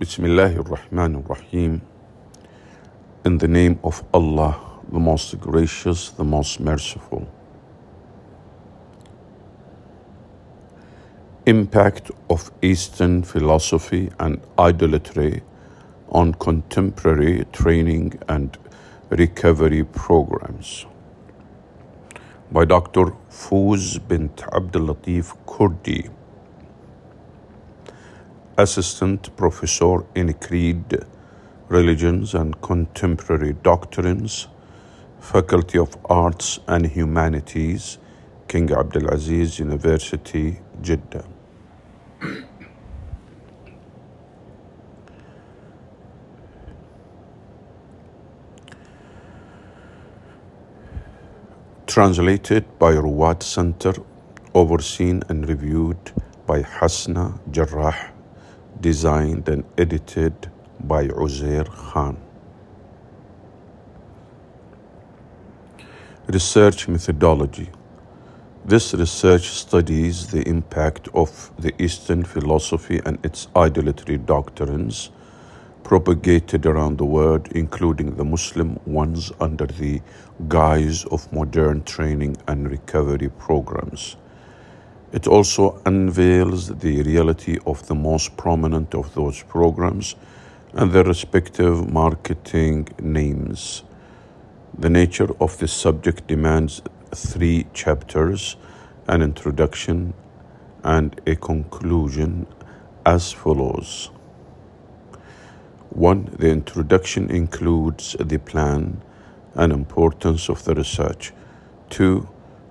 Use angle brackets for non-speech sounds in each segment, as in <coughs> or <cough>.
Bismillahir Rahmanir Rahim. In the name of Allah, the most gracious, the most merciful. Impact of Eastern philosophy and idolatry on contemporary training and recovery programs. By Dr. Fouz bint Abdul Latif Kurdi, Assistant Professor in Creed, Religions and Contemporary Doctrines, Faculty of Arts and Humanities, King Abdulaziz University, Jeddah. Translated by Ruwad Center, overseen and reviewed by Hasna Jarrah, designed and edited by Uzair Khan. Research methodology. This research studies the impact of the Eastern philosophy and its idolatry doctrines propagated around the world, including the Muslim ones under the guise of modern training and recovery programs. It also unveils the reality of the most prominent of those programs and their respective marketing names. The nature of this subject demands three chapters an introduction and a conclusion as follows. 1. The introduction includes the plan and importance of the research. 2.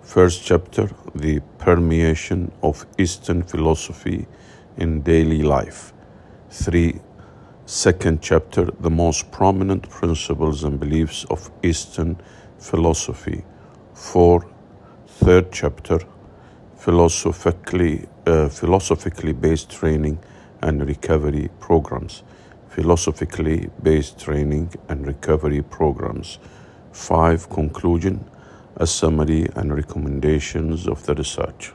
First chapter The permeation of Eastern philosophy in daily life. 3. Second chapter The most prominent principles and beliefs of Eastern philosophy. 4. Third chapter Philosophically, uh, philosophically based training and recovery programs philosophically based training and recovery programs. 5. Conclusion A summary and recommendations of the research.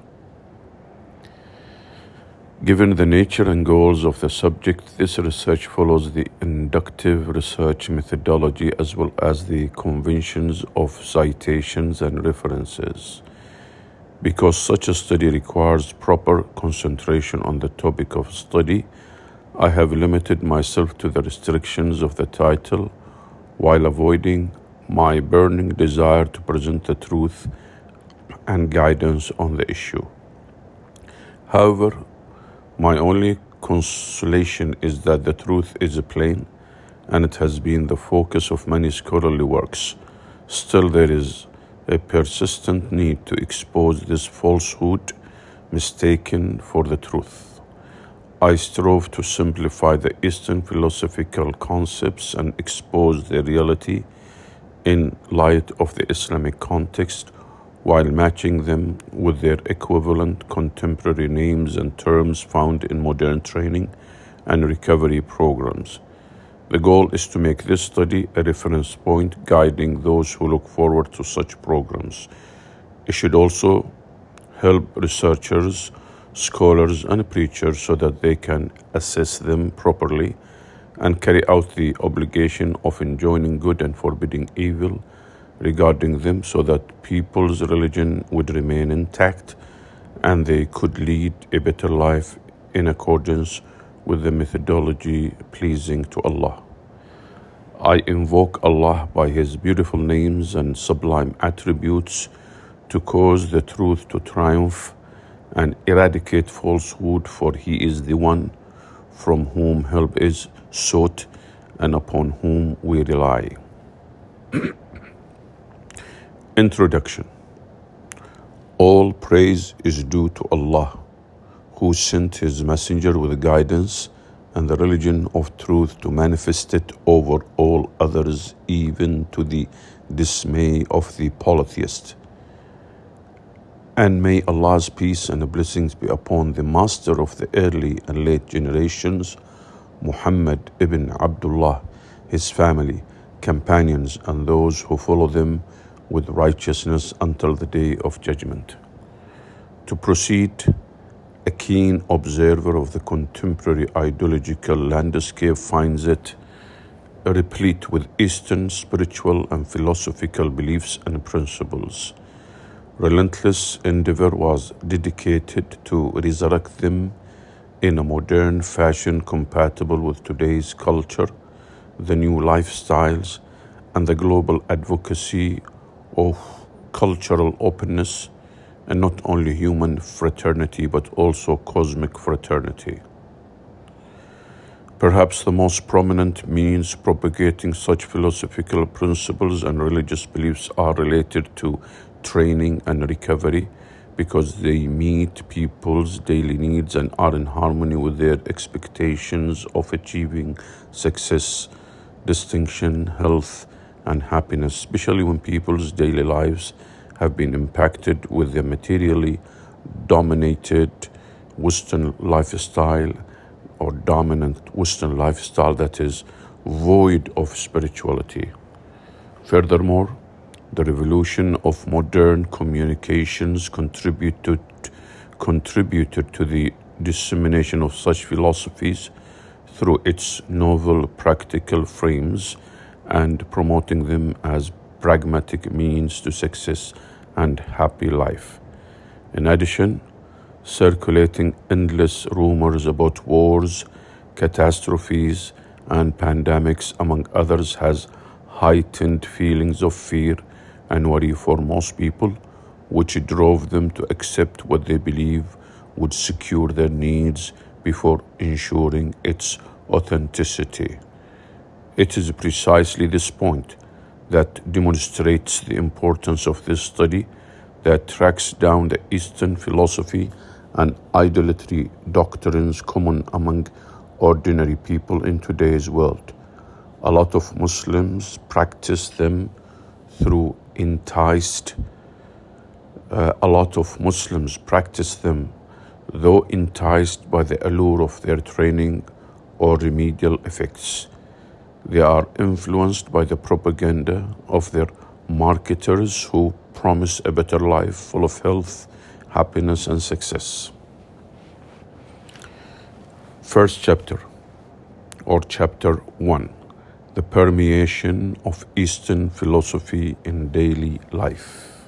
Given the nature and goals of the subject, this research follows the inductive research methodology as well as the conventions of citations and references. Because such a study requires proper concentration on the topic of study, I have limited myself to the restrictions of the title while avoiding my burning desire to present the truth and guidance on the issue. However, my only consolation is that the truth is plain and it has been the focus of many scholarly works. Still, there is a persistent need to expose this falsehood mistaken for the truth. I strove to simplify the Eastern philosophical concepts and expose their reality in light of the Islamic context while matching them with their equivalent contemporary names and terms found in modern training and recovery programs. The goal is to make this study a reference point guiding those who look forward to such programs. It should also help researchers, scholars, and preachers so that they can assess them properly and carry out the obligation of enjoining good and forbidding evil regarding them so that people's religion would remain intact and they could lead a better life in accordance with the methodology pleasing to Allah. I invoke Allah by His beautiful names and sublime attributes to cause the truth to triumph and eradicate falsehood, for He is the one from whom help is sought and upon whom we rely. <clears throat> Introduction All praise is due to Allah, who sent His Messenger with guidance and the religion of truth to manifest it over all others, even to the dismay of the polytheist. And may Allah's peace and blessings be upon the master of the early and late generations, Muhammad ibn Abdullah, his family, companions, and those who follow them with righteousness until the day of judgment. To proceed, A keen observer of the contemporary ideological landscape finds it replete with Eastern spiritual and philosophical beliefs and principles. Relentless endeavor was dedicated to resurrect them in a modern fashion compatible with today's culture, the new lifestyles, and the global advocacy of cultural openness and not only human fraternity but also cosmic fraternity. Perhaps the most prominent means propagating such philosophical principles and religious beliefs are related to training and recovery because they meet people's daily needs and are in harmony with their expectations of achieving success, distinction, health, and happiness, especially when people's daily lives have been impacted with the materially dominated Western lifestyle or dominant Western lifestyle that is void of spirituality. Furthermore, the revolution of modern communications contributed, contributed to the dissemination of such philosophies through its novel practical frames and promoting them as pragmatic means to success and happy life. In addition, circulating endless rumors about wars, catastrophes, and pandemics, among others, has heightened feelings of fear and worry for most people, which drove them to accept what they believe would secure their needs before ensuring its authenticity. It is precisely this point that demonstrates the importance of this study that tracks down the Eastern philosophy and idolatry doctrines common among ordinary people in today's world. A lot of Muslims practice them through enticed. Uh, a lot of Muslims practice them, though enticed by the allure of their training or remedial effects. They are influenced by the propaganda of their marketers who promise a better life full of health, happiness, and success. First chapter, or chapter 1 The Permeation of Eastern Philosophy in Daily Life.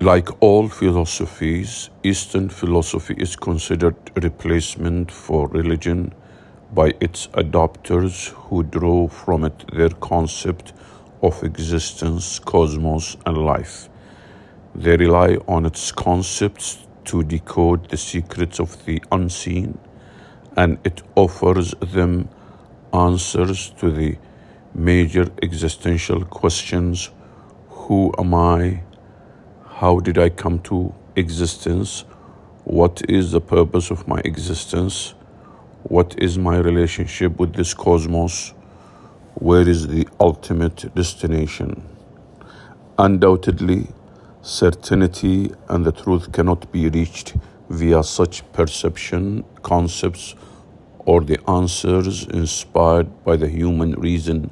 Like all philosophies, Eastern philosophy is considered a replacement for religion by its adopters who draw from it their concept of existence, cosmos, and life. They rely on its concepts to decode the secrets of the unseen, and it offers them answers to the major existential questions Who am I? How did I come to existence? What is the purpose of my existence? What is my relationship with this cosmos? Where is the ultimate destination? Undoubtedly, certainty and the truth cannot be reached via such perception, concepts, or the answers inspired by the human reason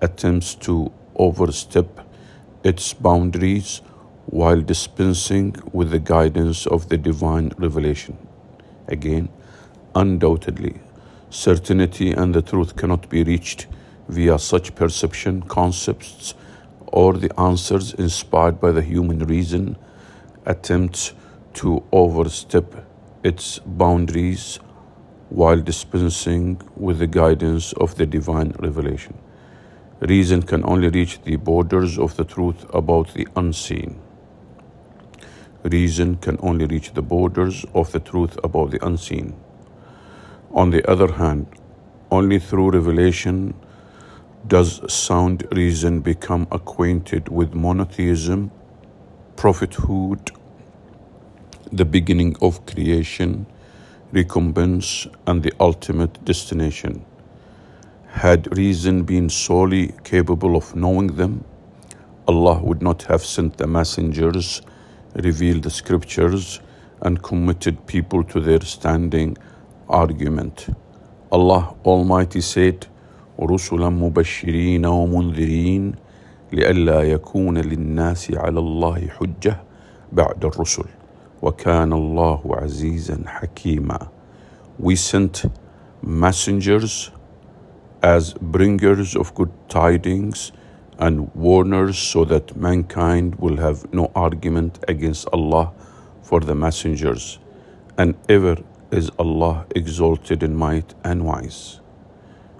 attempts to overstep its boundaries while dispensing with the guidance of the divine revelation. Again, Undoubtedly, certainty and the truth cannot be reached via such perception, concepts, or the answers inspired by the human reason attempts to overstep its boundaries while dispensing with the guidance of the divine revelation. Reason can only reach the borders of the truth about the unseen. Reason can only reach the borders of the truth about the unseen. On the other hand, only through revelation does sound reason become acquainted with monotheism, prophethood, the beginning of creation, recompense, and the ultimate destination. Had reason been solely capable of knowing them, Allah would not have sent the messengers, revealed the scriptures, and committed people to their standing argument. Allah Almighty said, رسلا مبشرين ومنذرين لئلا يكون للناس على الله حجة بعد الرسل وكان الله عزيزا حكيما We sent messengers as bringers of good tidings and warners so that mankind will have no argument against Allah for the messengers and ever is Allah exalted in might and wise.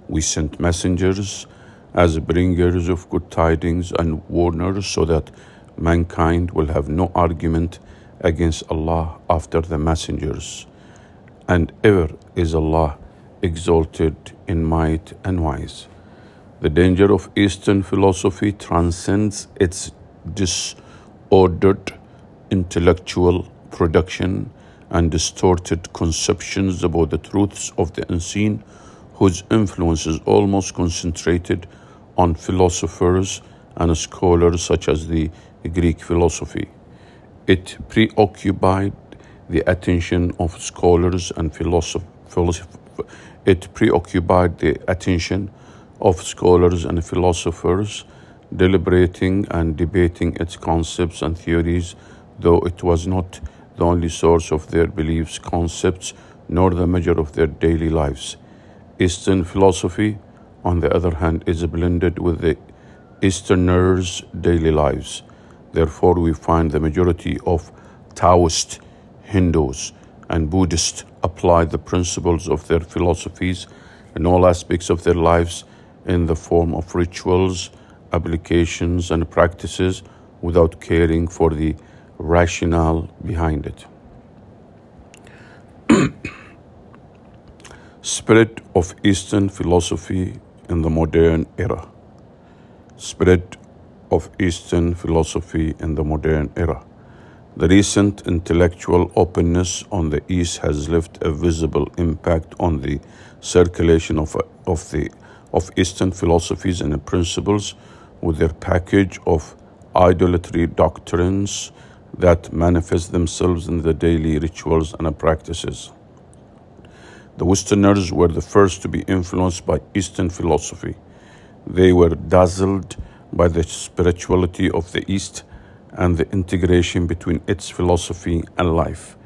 We sent messengers as bringers of good tidings and warners so that mankind will have no argument against Allah after the messengers. And ever is Allah exalted in might and wise. The danger of Eastern philosophy transcends its disordered intellectual production and distorted conceptions about the truths of the unseen, whose influence is almost concentrated on philosophers and scholars such as the Greek philosophy. It preoccupied the attention of scholars and philosophers. It preoccupied the attention of scholars and philosophers, deliberating and debating its concepts and theories, though it was not the only source of their beliefs, concepts, nor the measure of their daily lives. Eastern philosophy, on the other hand, is blended with the Easterners' daily lives. Therefore, we find the majority of Taoist, Hindus, and Buddhists apply the principles of their philosophies in all aspects of their lives in the form of rituals, applications, and practices without caring for the rationale behind it. <coughs> Spirit of Eastern philosophy in the modern era. Spread of Eastern philosophy in the modern era. The recent intellectual openness on the East has left a visible impact on the circulation of, of, the, of Eastern philosophies and principles with their package of idolatry doctrines that manifest themselves in the daily rituals and practices. The Westerners were the first to be influenced by Eastern philosophy. They were dazzled by the spirituality of the East and the integration between its philosophy and life.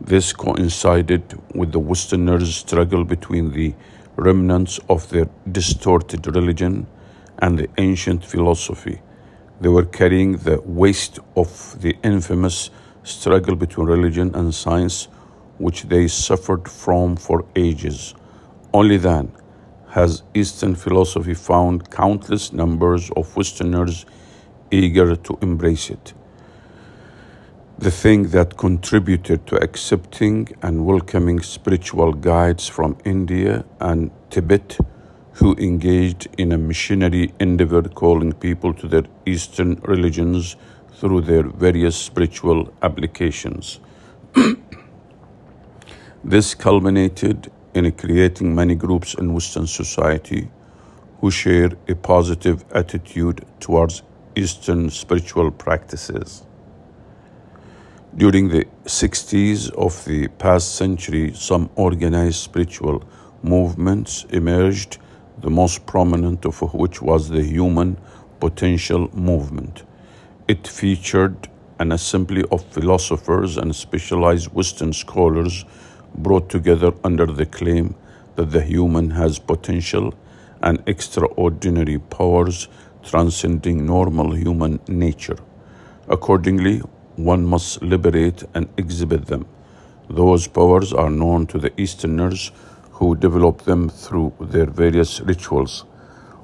This coincided with the Westerners' struggle between the remnants of their distorted religion and the ancient philosophy they were carrying the waste of the infamous struggle between religion and science, which they suffered from for ages. Only then has Eastern philosophy found countless numbers of Westerners eager to embrace it. The thing that contributed to accepting and welcoming spiritual guides from India and Tibet who engaged in a missionary endeavor calling people to their Eastern religions through their various spiritual applications. <clears throat> this culminated in creating many groups in Western society who share a positive attitude towards Eastern spiritual practices. During the 60s of the past century, some organized spiritual movements emerged the most prominent of which was the Human Potential Movement. It featured an assembly of philosophers and specialized Western scholars brought together under the claim that the human has potential and extraordinary powers transcending normal human nature. Accordingly, one must liberate and exhibit them. Those powers are known to the Easterners who developed them through their various rituals.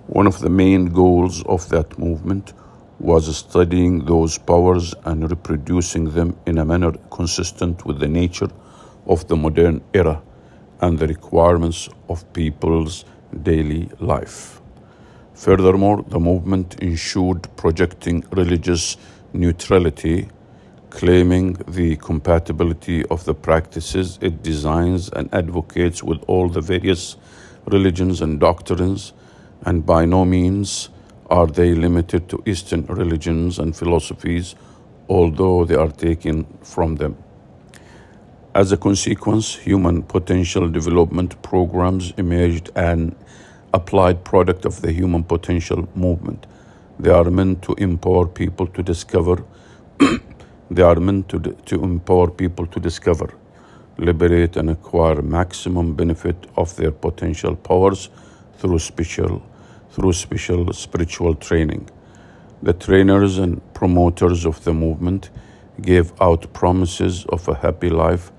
One of the main goals of that movement was studying those powers and reproducing them in a manner consistent with the nature of the modern era and the requirements of people's daily life. Furthermore, the movement ensured projecting religious neutrality claiming the compatibility of the practices it designs and advocates with all the various religions and doctrines, and by no means are they limited to Eastern religions and philosophies, although they are taken from them. As a consequence, human potential development programs emerged an applied product of the human potential movement. They are meant to empower people to discover. <coughs> they are meant to, to empower people to discover, liberate, and acquire maximum benefit of their potential powers through special, through special spiritual training. The trainers and promoters of the movement gave out promises of a happy life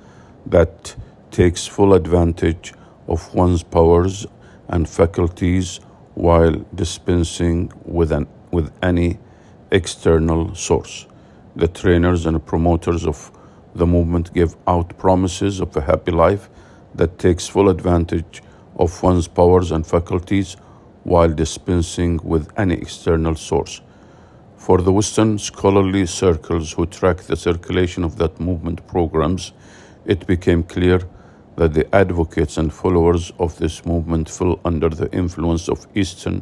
that takes full advantage of one's powers and faculties while dispensing with, an, with any external source. The trainers and promoters of the movement give out promises of a happy life that takes full advantage of one's powers and faculties while dispensing with any external source. For the Western scholarly circles who track the circulation of that movement programs, it became clear that the advocates and followers of this movement fell under the influence of Eastern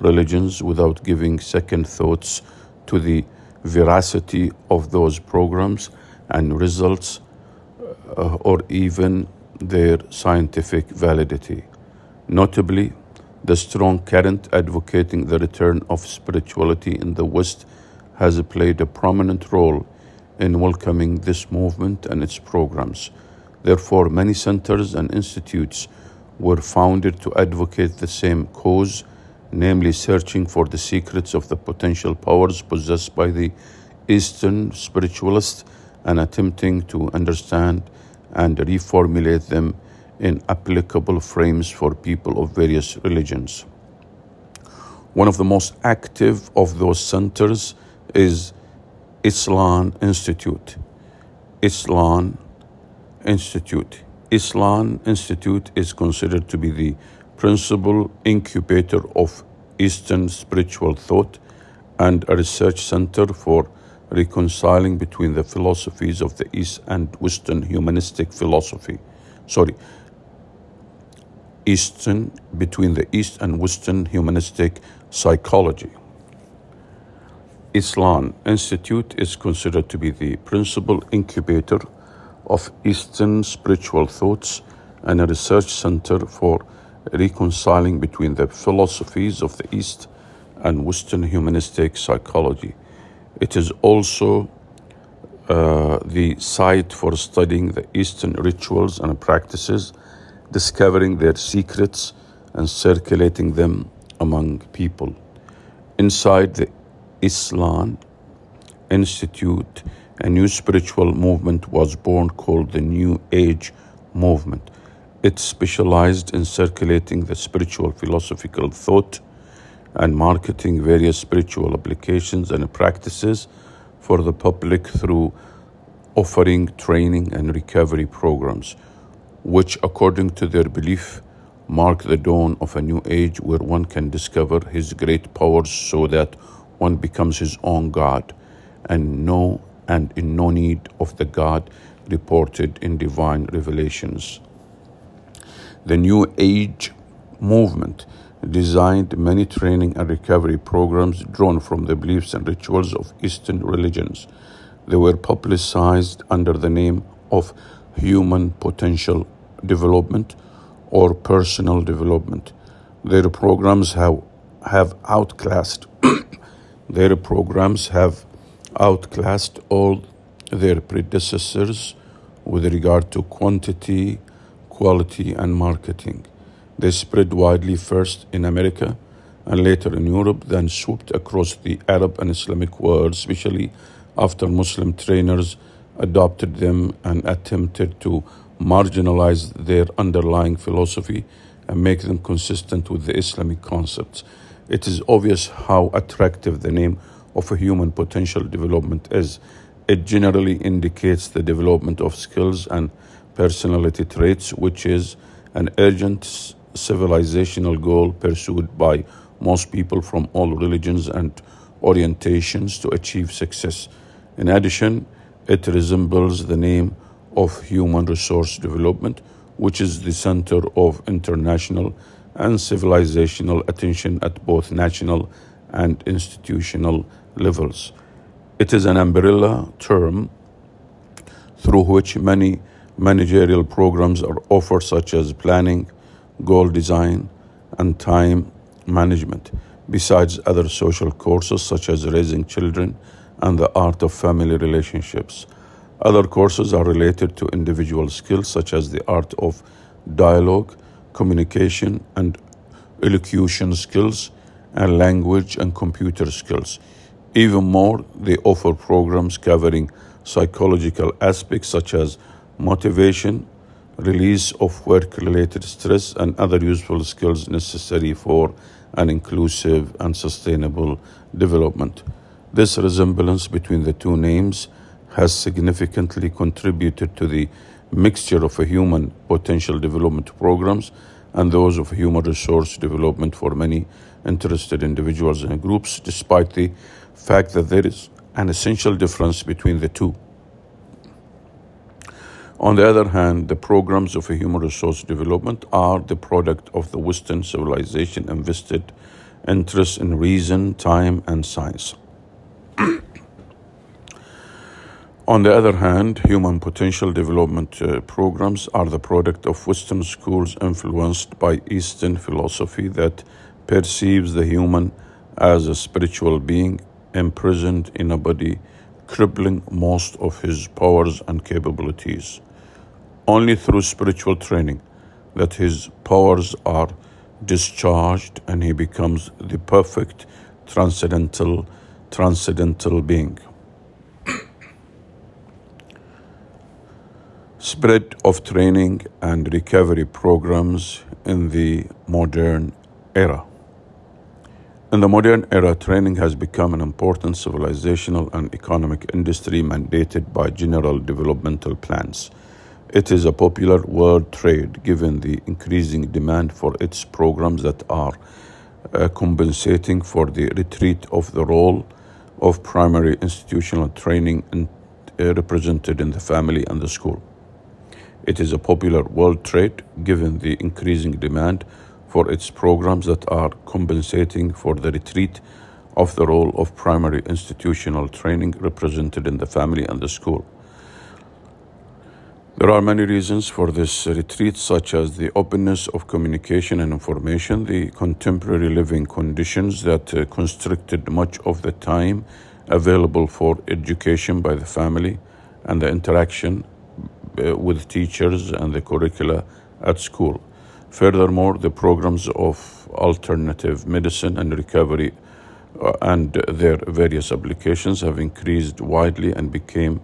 religions without giving second thoughts to the veracity of those programs and results uh, or even their scientific validity. Notably, the strong current advocating the return of spirituality in the West has played a prominent role in welcoming this movement and its programs. Therefore, many centers and institutes were founded to advocate the same cause, namely searching for the secrets of the potential powers possessed by the Eastern spiritualists and attempting to understand and reformulate them in applicable frames for people of various religions. One of the most active of those centers is Esalen Institute. Esalen Institute. Esalen Institute is considered to be the principal incubator of Eastern spiritual thought and a research center for reconciling between the philosophies of the East and Western humanistic philosophy. Sorry, Eastern between the East and Western humanistic psychology. Esalen Institute is considered to be the principal incubator of Eastern spiritual thoughts and a research center for reconciling between the philosophies of the East and Western humanistic psychology. It is also uh, the site for studying the Eastern rituals and practices discovering their secrets and circulating them among people. Inside the Esalen Institute, a new spiritual movement was born called the New Age Movement. It specialized in circulating the spiritual philosophical thought and marketing various spiritual applications and practices for the public through offering training and recovery programs which, according to their belief, mark the dawn of a new age where one can discover his great powers so that one becomes his own God and no and in no need of the God reported in divine revelations. The New Age movement designed many training and recovery programs drawn from the beliefs and rituals of Eastern religions. They were publicized under the name of human potential development or personal development. Their programs have, have outclassed <clears throat> their programs have outclassed all their predecessors with regard to quantity, quality, and marketing. They spread widely first in America and later in Europe, then swooped across the Arab and Islamic world, especially after Muslim trainers adopted them and attempted to marginalize their underlying philosophy and make them consistent with the Islamic concepts. It is obvious how attractive the name of a human potential development is. It generally indicates the development of skills and personality traits, which is an urgent civilizational goal pursued by most people from all religions and orientations to achieve success. In addition, it resembles the name of Human Resource Development, which is the center of international and civilizational attention at both national and institutional levels. It is an umbrella term through which many managerial programs are offered, such as planning, goal design, and time management. besides other social courses such as raising children and the art of family relationships. Other courses are related to individual skills such as the art of dialogue, communication, and elocution skills, and language and computer skills. Even more, they offer programs covering psychological aspects such as motivation, release of work related stress, and other useful skills necessary for an inclusive and sustainable development. This resemblance between the two names has significantly contributed to the mixture of human potential development programs and those of human resource development for many interested individuals and groups, despite the fact that there is an essential difference between the two. On the other hand, the programs of human resource development are the product of the Western civilization invested interest in reason, time, and science. <clears throat> On the other hand, human potential development uh, programs are the product of Western schools influenced by Eastern philosophy that perceives the human as a spiritual being imprisoned in a body, crippling most of his powers and capabilities. Only through spiritual training that his powers are discharged and he becomes the perfect transcendental transcendental being spread of training and recovery programs in the modern era in the modern era, training has become an important civilizational and economic industry mandated by general developmental plans. It is a popular world trade given the increasing demand for its programs that are uh, compensating for the retreat of the role of primary institutional training in, uh, represented in the family and the school. It is a popular world trade given the increasing demand for its programs that are compensating for the retreat of the role of primary institutional training represented in the family and the school. There are many reasons for this retreat, such as the openness of communication and information, the contemporary living conditions that uh, constricted much of the time available for education by the family, and the interaction with teachers and the curricula at school. Furthermore, the programs of alternative medicine and recovery uh, and their various applications have increased widely and became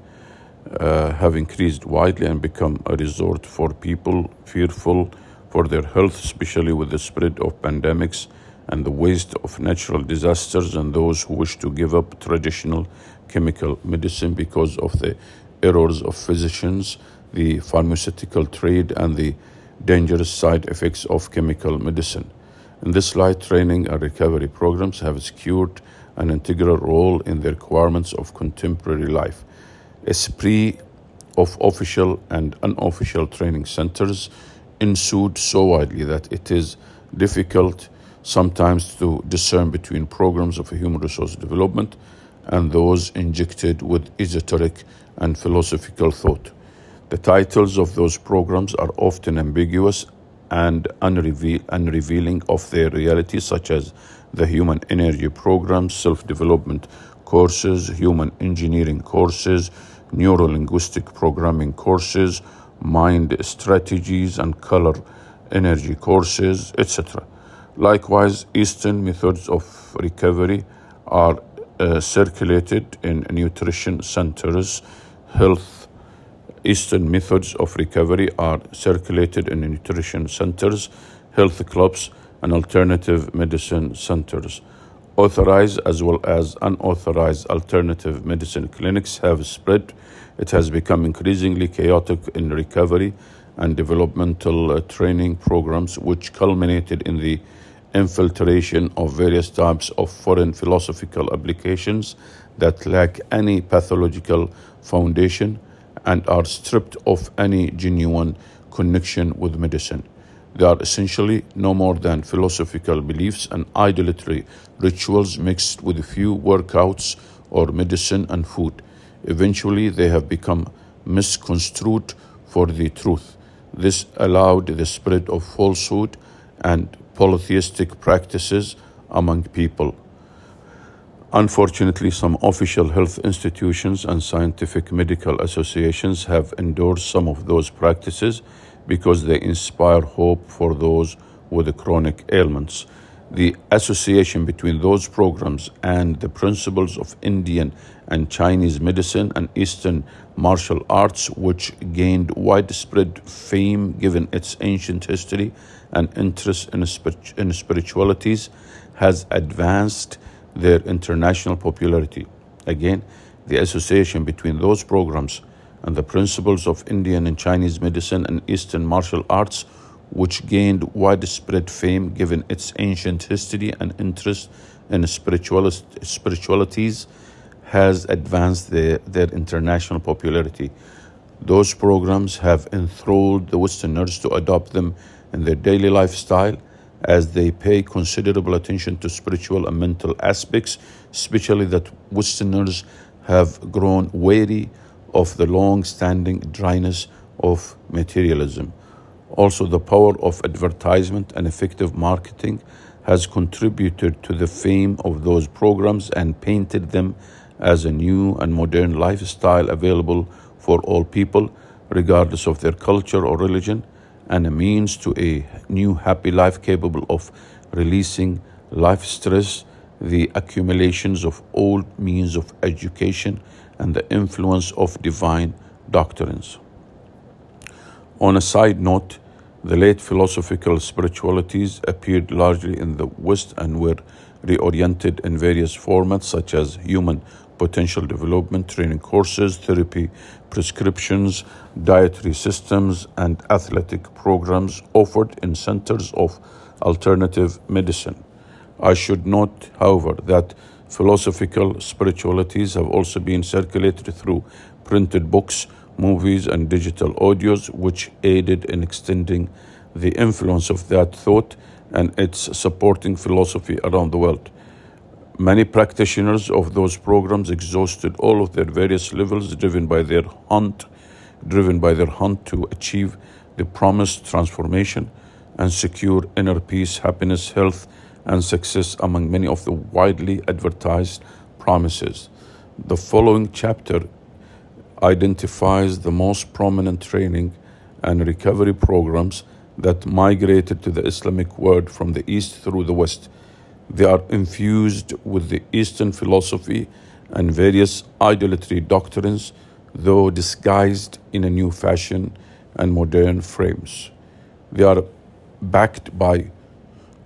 uh, have increased widely and become a resort for people fearful for their health, especially with the spread of pandemics and the waste of natural disasters, and those who wish to give up traditional chemical medicine because of the errors of physicians, the pharmaceutical trade, and the dangerous side effects of chemical medicine. In this light, training and recovery programs have secured an integral role in the requirements of contemporary life a spree of official and unofficial training centers ensued so widely that it is difficult sometimes to discern between programs of human resource development and those injected with esoteric and philosophical thought. The titles of those programs are often ambiguous and unreveal- unrevealing of their reality, such as the Human Energy programs, Self Development Courses, Human Engineering Courses, neuro-linguistic programming courses, mind strategies and color energy courses, etc. Likewise, Eastern methods of recovery are uh, circulated in nutrition centers. Health Eastern methods of recovery are circulated in nutrition centers, health clubs, and alternative medicine centers. Authorized as well as unauthorized alternative medicine clinics have spread. It has become increasingly chaotic in recovery and developmental uh, training programs, which culminated in the infiltration of various types of foreign philosophical applications that lack any pathological foundation and are stripped of any genuine connection with medicine. They are essentially no more than philosophical beliefs and idolatry rituals mixed with a few workouts or medicine and food. Eventually, they have become misconstrued for the truth. This allowed the spread of falsehood and polytheistic practices among people. Unfortunately, some official health institutions and scientific medical associations have endorsed some of those practices because they inspire hope for those with chronic ailments. The association between those programs and the principles of Indian and Chinese medicine and Eastern martial arts, which gained widespread fame given its ancient history and interest in, spiritualities, has advanced their international popularity. Again, the association between those programs and the principles of Indian and Chinese medicine and Eastern martial arts, which gained widespread fame given its ancient history and interest in spiritualities, has advanced their, their international popularity. Those programs have enthralled the Westerners to adopt them in their daily lifestyle as they pay considerable attention to spiritual and mental aspects, especially that Westerners have grown weary of the long standing dryness of materialism. Also, the power of advertisement and effective marketing has contributed to the fame of those programs and painted them as a new and modern lifestyle available for all people, regardless of their culture or religion, and a means to a new happy life capable of releasing life stress, the accumulations of old means of education, and the influence of divine doctrines. On a side note, the late philosophical spiritualities appeared largely in the West and were reoriented in various formats such as human potential development training courses, therapy prescriptions, dietary systems, and athletic programs offered in centers of alternative medicine. I should note, however, that philosophical spiritualities have also been circulated through printed books, movies, and digital audios, which aided in extending the influence of that thought and its supporting philosophy around the world. Many practitioners of those programs exhausted all of their various levels, driven by their hunt, driven by their hunt to achieve the promised transformation and secure inner peace, happiness, health, and success among many of the widely advertised promises. The following chapter identifies the most prominent training and recovery programs that migrated to the Islamic world from the East through the West they are infused with the Eastern philosophy and various idolatry doctrines, though disguised in a new fashion and modern frames. They are backed by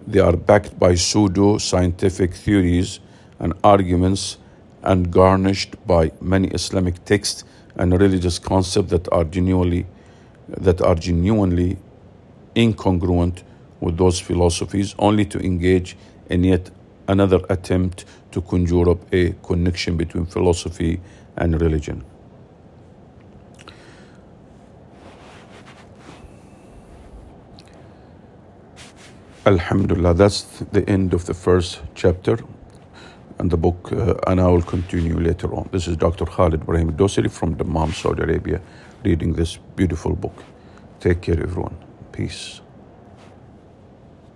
they are backed by pseudo scientific theories and arguments and garnished by many Islamic texts and religious concepts that are genuinely that are genuinely incongruent with those philosophies only to engage and yet another attempt to conjure up a connection between philosophy and religion. Alhamdulillah, that's the end of the first chapter and the book, uh, and I will continue later on. This is Dr. Khalid Ibrahim Dosiri from Dammam, Saudi Arabia, reading this beautiful book. Take care, everyone. Peace.